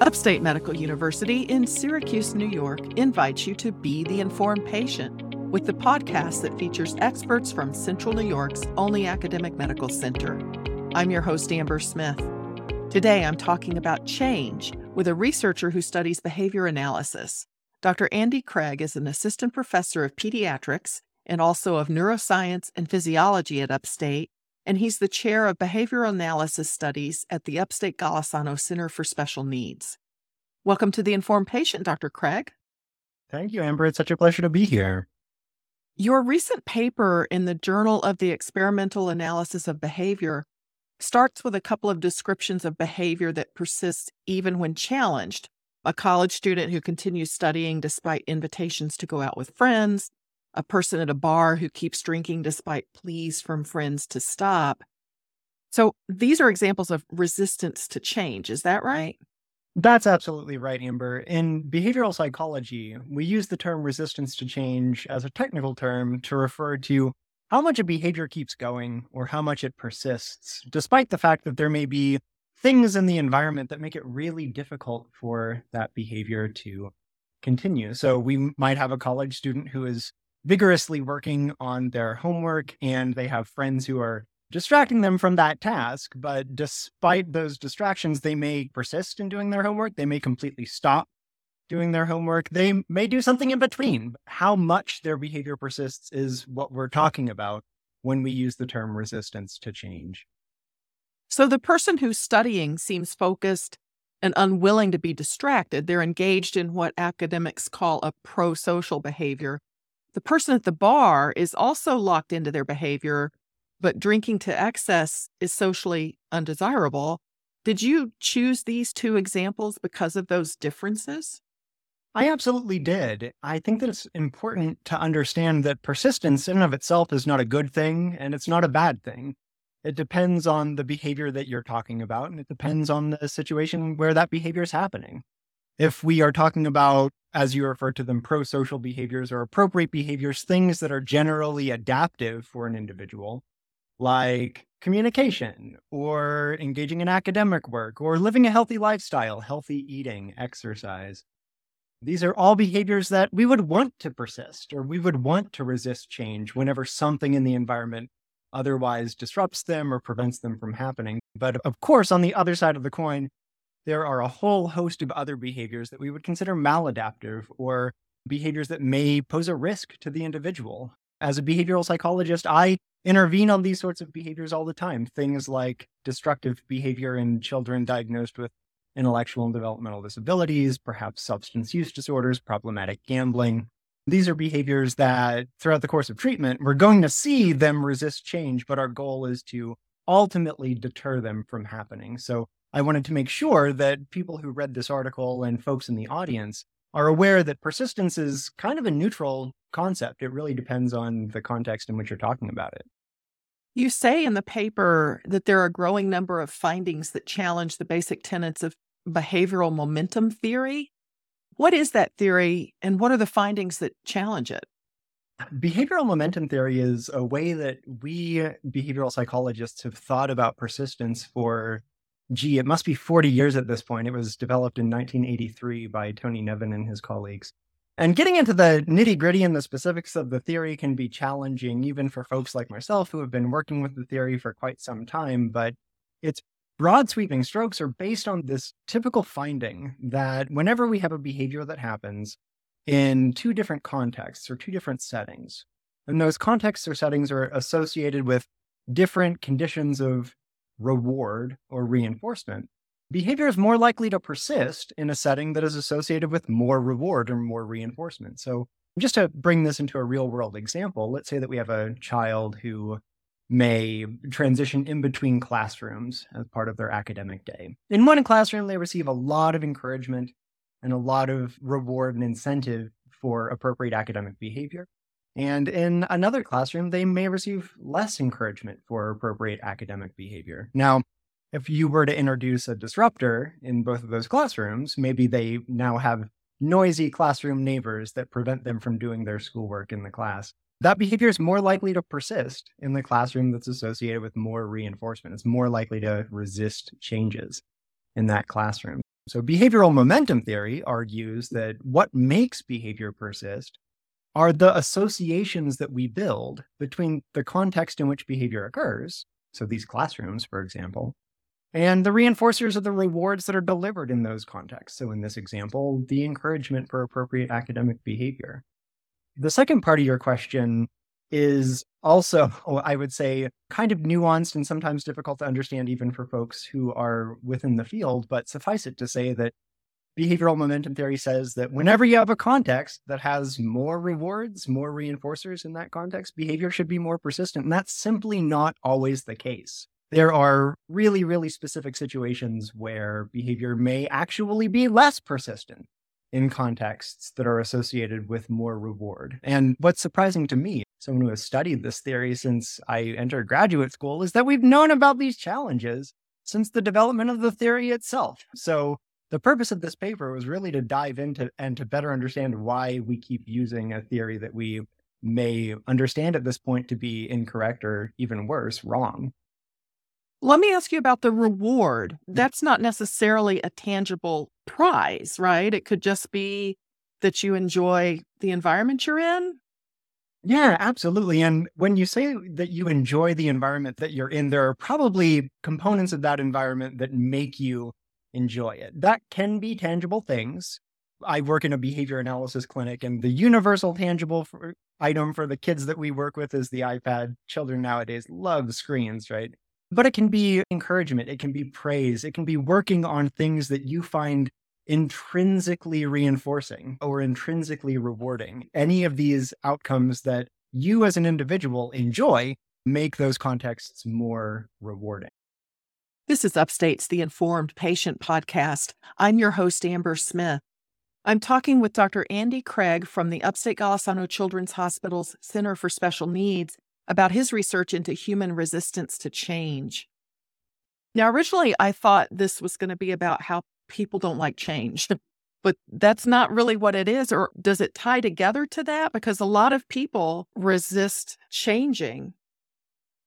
Upstate Medical University in Syracuse, New York invites you to be the informed patient with the podcast that features experts from Central New York's only academic medical center. I'm your host, Amber Smith. Today I'm talking about change with a researcher who studies behavior analysis. Dr. Andy Craig is an assistant professor of pediatrics and also of neuroscience and physiology at Upstate and he's the chair of behavioral analysis studies at the Upstate Golisano Center for Special Needs. Welcome to the Informed Patient, Dr. Craig. Thank you, Amber. It's such a pleasure to be here. Your recent paper in the Journal of the Experimental Analysis of Behavior starts with a couple of descriptions of behavior that persists even when challenged. A college student who continues studying despite invitations to go out with friends, a person at a bar who keeps drinking despite pleas from friends to stop. So these are examples of resistance to change. Is that right? That's absolutely right, Amber. In behavioral psychology, we use the term resistance to change as a technical term to refer to how much a behavior keeps going or how much it persists, despite the fact that there may be things in the environment that make it really difficult for that behavior to continue. So we might have a college student who is vigorously working on their homework and they have friends who are distracting them from that task. But despite those distractions, they may persist in doing their homework. They may completely stop doing their homework. They may do something in between. How much their behavior persists is what we're talking about when we use the term resistance to change. So the person who's studying seems focused and unwilling to be distracted. They're engaged in what academics call a pro social behavior the person at the bar is also locked into their behavior, but drinking to excess is socially undesirable. Did you choose these two examples because of those differences? I absolutely did. I think that it's important to understand that persistence in and of itself is not a good thing and it's not a bad thing. It depends on the behavior that you're talking about and it depends on the situation where that behavior is happening. If we are talking about as you refer to them, pro social behaviors or appropriate behaviors, things that are generally adaptive for an individual, like communication or engaging in academic work or living a healthy lifestyle, healthy eating, exercise. These are all behaviors that we would want to persist or we would want to resist change whenever something in the environment otherwise disrupts them or prevents them from happening. But of course, on the other side of the coin, there are a whole host of other behaviors that we would consider maladaptive or behaviors that may pose a risk to the individual. As a behavioral psychologist, I intervene on these sorts of behaviors all the time. Things like destructive behavior in children diagnosed with intellectual and developmental disabilities, perhaps substance use disorders, problematic gambling. These are behaviors that throughout the course of treatment, we're going to see them resist change, but our goal is to ultimately deter them from happening. So I wanted to make sure that people who read this article and folks in the audience are aware that persistence is kind of a neutral concept. It really depends on the context in which you're talking about it. You say in the paper that there are a growing number of findings that challenge the basic tenets of behavioral momentum theory. What is that theory and what are the findings that challenge it? Behavioral momentum theory is a way that we behavioral psychologists have thought about persistence for gee, it must be 40 years at this point. It was developed in 1983 by Tony Nevin and his colleagues. And getting into the nitty gritty and the specifics of the theory can be challenging, even for folks like myself who have been working with the theory for quite some time. But its broad sweeping strokes are based on this typical finding that whenever we have a behavior that happens in two different contexts or two different settings, and those contexts or settings are associated with different conditions of reward, or reinforcement, behavior is more likely to persist in a setting that is associated with more reward or more reinforcement. So, just to bring this into a real world example, let's say that we have a child who may transition in between classrooms as part of their academic day. In one classroom, they receive a lot of encouragement and a lot of reward and incentive for appropriate academic behavior. And in another classroom, they may receive less encouragement for appropriate academic behavior. Now, if you were to introduce a disruptor in both of those classrooms, maybe they now have noisy classroom neighbors that prevent them from doing their schoolwork in the class. That behavior is more likely to persist in the classroom that's associated with more reinforcement. It's more likely to resist changes in that classroom. So, behavioral momentum theory argues that what makes behavior persist are the associations that we build between the context in which behavior occurs. So, these classrooms, for example, and the reinforcers of the rewards that are delivered in those contexts. So, in this example, the encouragement for appropriate academic behavior. The second part of your question is also, I would say, kind of nuanced and sometimes difficult to understand, even for folks who are within the field. But suffice it to say that behavioral momentum theory says that whenever you have a context that has more rewards, more reinforcers in that context, behavior should be more persistent. And that's simply not always the case. There are really, really specific situations where behavior may actually be less persistent in contexts that are associated with more reward. And what's surprising to me someone who has studied this theory since I entered graduate school, is that we've known about these challenges since the development of the theory itself. So the purpose of this paper was really to dive into and to better understand why we keep using a theory that we may understand at this point to be incorrect or even worse, wrong. Let me ask you about the reward. Mm. That's not necessarily a tangible prize, right? It could just be that you enjoy the environment you're in yeah, absolutely. And when you say that you enjoy the environment that you're in, there are probably components of that environment that make you enjoy it. That can be tangible things. I work in a behavior analysis clinic, and the universal tangible for, item for the kids that we work with is the iPad. Children nowadays love screens, right? But it can be encouragement, it can be praise, it can be working on things that you find intrinsically reinforcing or intrinsically rewarding. Any of these outcomes that you as an individual enjoy make those contexts more rewarding. This is Upstate's The Informed Patient podcast. I'm your host, Amber Smith. I'm talking with Dr. Andy Craig from the Upstate Golisano Children's Hospital's Center for Special Needs about his research into human resistance to change. Now, originally, I thought this was going to be about how people don't like change. But that's not really what it is. Or does it tie together to that? Because a lot of people resist changing.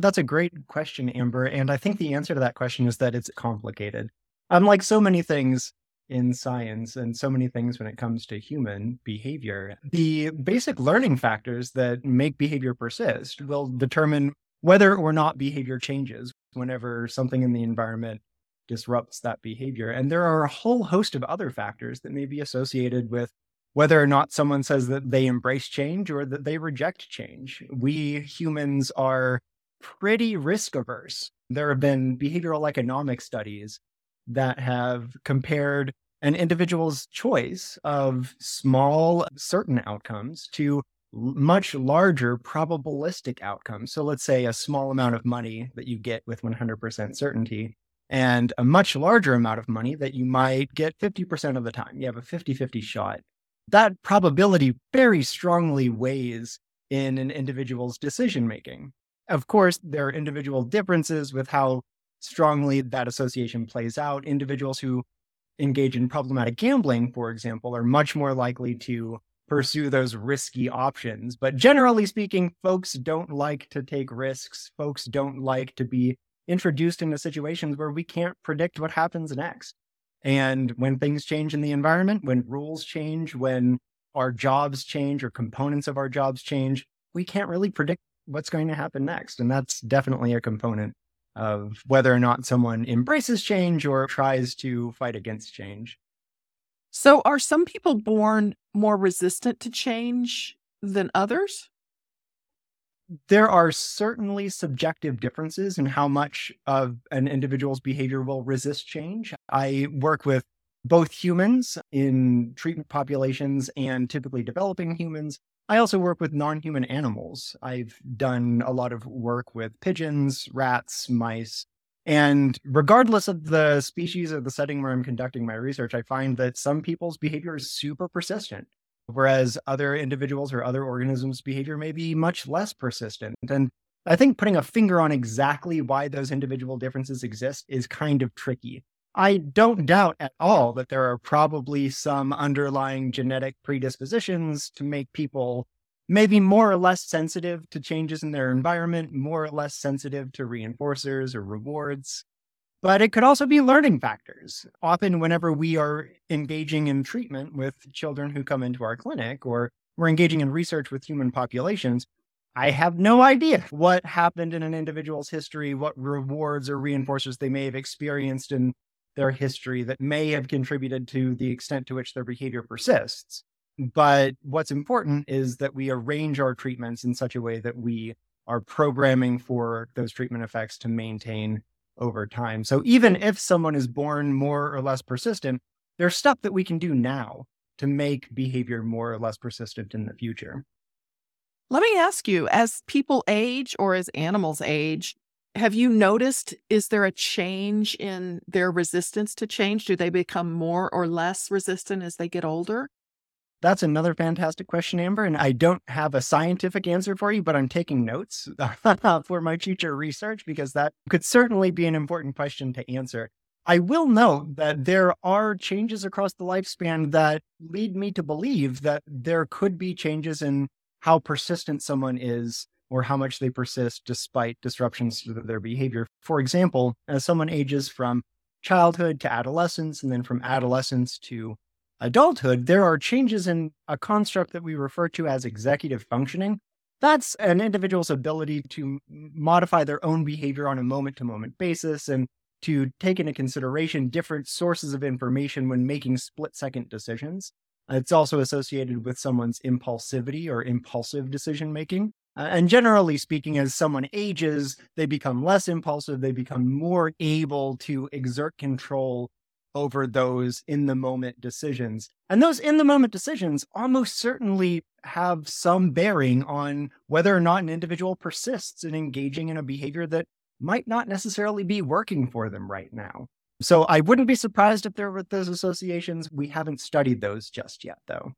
That's a great question, Amber. And I think the answer to that question is that it's complicated. Unlike so many things in science and so many things when it comes to human behavior, the basic learning factors that make behavior persist will determine whether or not behavior changes whenever something in the environment disrupts that behavior. And there are a whole host of other factors that may be associated with whether or not someone says that they embrace change or that they reject change. We humans are pretty risk averse. There have been behavioral economic studies that have compared an individual's choice of small, certain outcomes to much larger probabilistic outcomes. So let's say a small amount of money that you get with 100% certainty and a much larger amount of money that you might get 50% of the time. You have a 50 50 shot. That probability very strongly weighs in an individual's decision making. Of course, there are individual differences with how strongly that association plays out. Individuals who engage in problematic gambling, for example, are much more likely to pursue those risky options. But generally speaking, folks don't like to take risks. Folks don't like to be introduced into situations where we can't predict what happens next. And when things change in the environment, when rules change, when our jobs change or components of our jobs change, we can't really predict what's going to happen next. And that's definitely a component of whether or not someone embraces change or tries to fight against change. So, are some people born more resistant to change than others? there are certainly subjective differences in how much of an individual's behavior will resist change. I work with both humans in treatment populations and typically developing humans. I also work with non human animals. I've done a lot of work with pigeons, rats, mice. And regardless of the species or the setting where I'm conducting my research, I find that some people's behavior is super persistent whereas other individuals or other organisms' behavior may be much less persistent. And I think putting a finger on exactly why those individual differences exist is kind of tricky. I don't doubt at all that there are probably some underlying genetic predispositions to make people maybe more or less sensitive to changes in their environment, more or less sensitive to reinforcers or rewards. But it could also be learning factors. Often, whenever we are engaging in treatment with children who come into our clinic or we're engaging in research with human populations, I have no idea what happened in an individual's history, what rewards or reinforcers they may have experienced in their history that may have contributed to the extent to which their behavior persists. But what's important is that we arrange our treatments in such a way that we are programming for those treatment effects to maintain over time. So even if someone is born more or less persistent, there's stuff that we can do now to make behavior more or less persistent in the future. Let me ask you as people age or as animals age, have you noticed is there a change in their resistance to change? Do they become more or less resistant as they get older? That's another fantastic question, Amber. And I don't have a scientific answer for you, but I'm taking notes for my future research because that could certainly be an important question to answer. I will note that there are changes across the lifespan that lead me to believe that there could be changes in how persistent someone is or how much they persist despite disruptions to their behavior. For example, as someone ages from childhood to adolescence and then from adolescence to adulthood, there are changes in a construct that we refer to as executive functioning. That's an individual's ability to modify their own behavior on a moment to moment basis and to take into consideration different sources of information when making split second decisions. It's also associated with someone's impulsivity or impulsive decision making. Uh, and generally speaking, as someone ages, they become less impulsive, they become more able to exert control over those in the moment decisions. And those in the moment decisions almost certainly have some bearing on whether or not an individual persists in engaging in a behavior that might not necessarily be working for them right now. So I wouldn't be surprised if there were those associations. We haven't studied those just yet, though.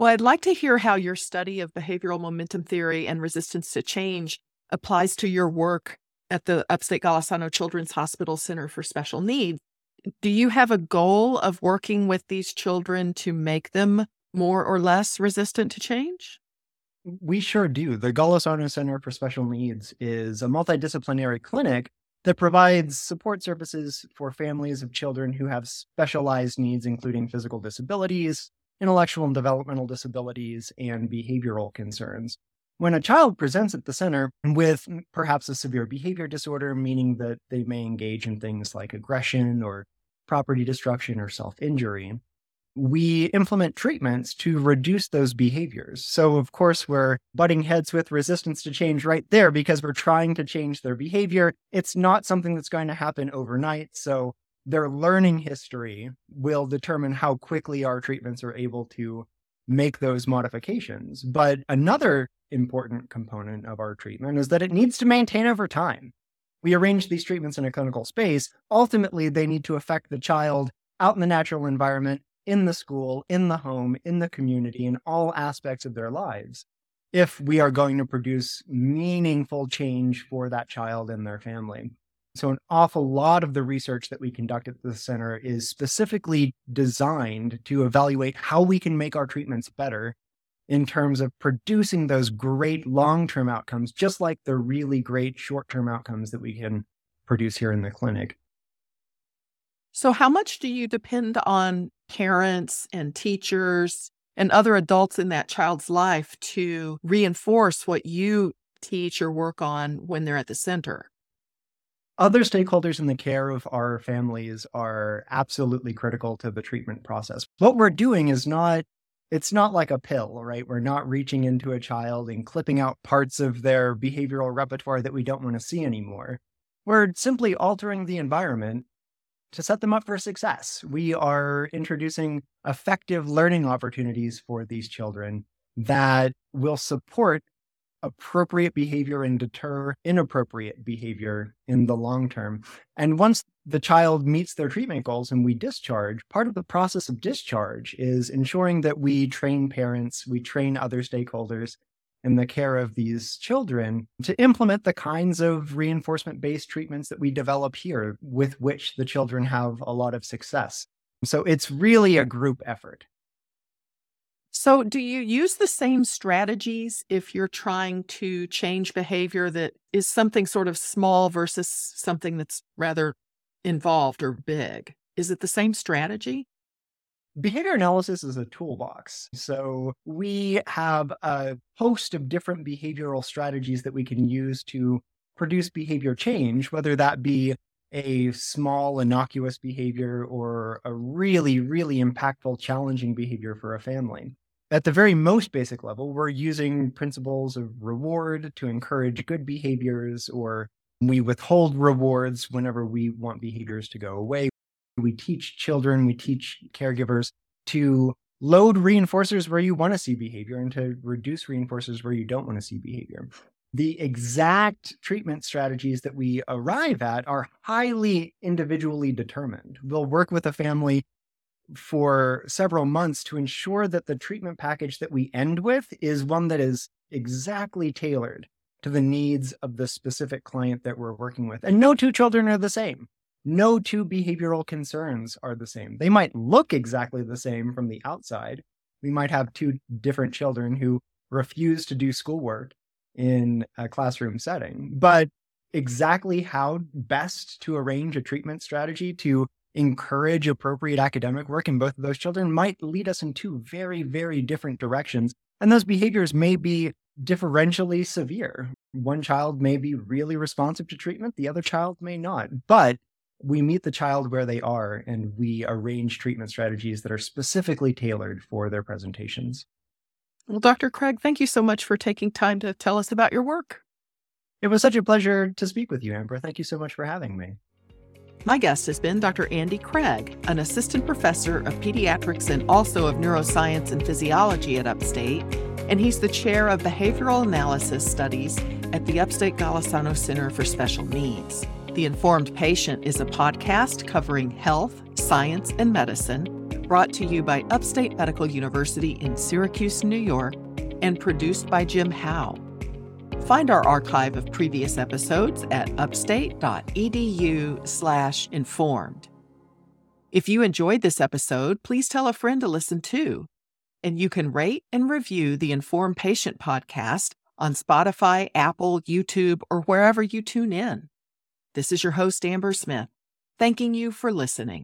Well, I'd like to hear how your study of behavioral momentum theory and resistance to change applies to your work at the Upstate Golisano Children's Hospital Center for Special Needs do you have a goal of working with these children to make them more or less resistant to change? We sure do. The Golisano Center for Special Needs is a multidisciplinary clinic that provides support services for families of children who have specialized needs, including physical disabilities, intellectual and developmental disabilities, and behavioral concerns. When a child presents at the center with perhaps a severe behavior disorder, meaning that they may engage in things like aggression or property destruction or self injury, we implement treatments to reduce those behaviors. So, of course, we're butting heads with resistance to change right there because we're trying to change their behavior. It's not something that's going to happen overnight. So, their learning history will determine how quickly our treatments are able to make those modifications. But another important component of our treatment is that it needs to maintain over time. We arrange these treatments in a clinical space. Ultimately, they need to affect the child out in the natural environment, in the school, in the home, in the community, in all aspects of their lives, if we are going to produce meaningful change for that child and their family. So, an awful lot of the research that we conduct at the center is specifically designed to evaluate how we can make our treatments better in terms of producing those great long term outcomes, just like the really great short term outcomes that we can produce here in the clinic. So, how much do you depend on parents and teachers and other adults in that child's life to reinforce what you teach or work on when they're at the center? Other stakeholders in the care of our families are absolutely critical to the treatment process. What we're doing is not it's not like a pill, right? We're not reaching into a child and clipping out parts of their behavioral repertoire that we don't want to see anymore. We're simply altering the environment to set them up for success. We are introducing effective learning opportunities for these children that will support appropriate behavior and deter inappropriate behavior in the long term. And once the child meets their treatment goals and we discharge, part of the process of discharge is ensuring that we train parents, we train other stakeholders in the care of these children to implement the kinds of reinforcement based treatments that we develop here with which the children have a lot of success. So it's really a group effort. So, do you use the same strategies if you're trying to change behavior that is something sort of small versus something that's rather involved or big? Is it the same strategy? Behavior analysis is a toolbox. So we have a host of different behavioral strategies that we can use to produce behavior change, whether that be a small, innocuous behavior or a really, really impactful, challenging behavior for a family. At the very most basic level, we're using principles of reward to encourage good behaviors, or we withhold rewards whenever we want behaviors to go away. We teach children, we teach caregivers to load reinforcers where you want to see behavior and to reduce reinforcers where you don't want to see behavior. The exact treatment strategies that we arrive at are highly individually determined. We'll work with a family for several months to ensure that the treatment package that we end with is one that is exactly tailored to the needs of the specific client that we're working with. And no two children are the same no two behavioral concerns are the same. They might look exactly the same from the outside. We might have two different children who refuse to do schoolwork in a classroom setting, but exactly how best to arrange a treatment strategy to encourage appropriate academic work in both of those children might lead us in two very, very different directions. And those behaviors may be differentially severe. One child may be really responsive to treatment, the other child may not. But we meet the child where they are and we arrange treatment strategies that are specifically tailored for their presentations. Well, Dr. Craig, thank you so much for taking time to tell us about your work. It was such a pleasure to speak with you, Amber. Thank you so much for having me. My guest has been Dr. Andy Craig, an assistant professor of pediatrics and also of neuroscience and physiology at Upstate, and he's the chair of behavioral analysis studies at the Upstate Golisano Center for Special Needs. The Informed Patient is a podcast covering health, science, and medicine, brought to you by Upstate Medical University in Syracuse, New York, and produced by Jim Howe. Find our archive of previous episodes at upstate.edu/informed. If you enjoyed this episode, please tell a friend to listen too. And you can rate and review the Informed Patient podcast on Spotify, Apple, YouTube, or wherever you tune in. This is your host, Amber Smith, thanking you for listening.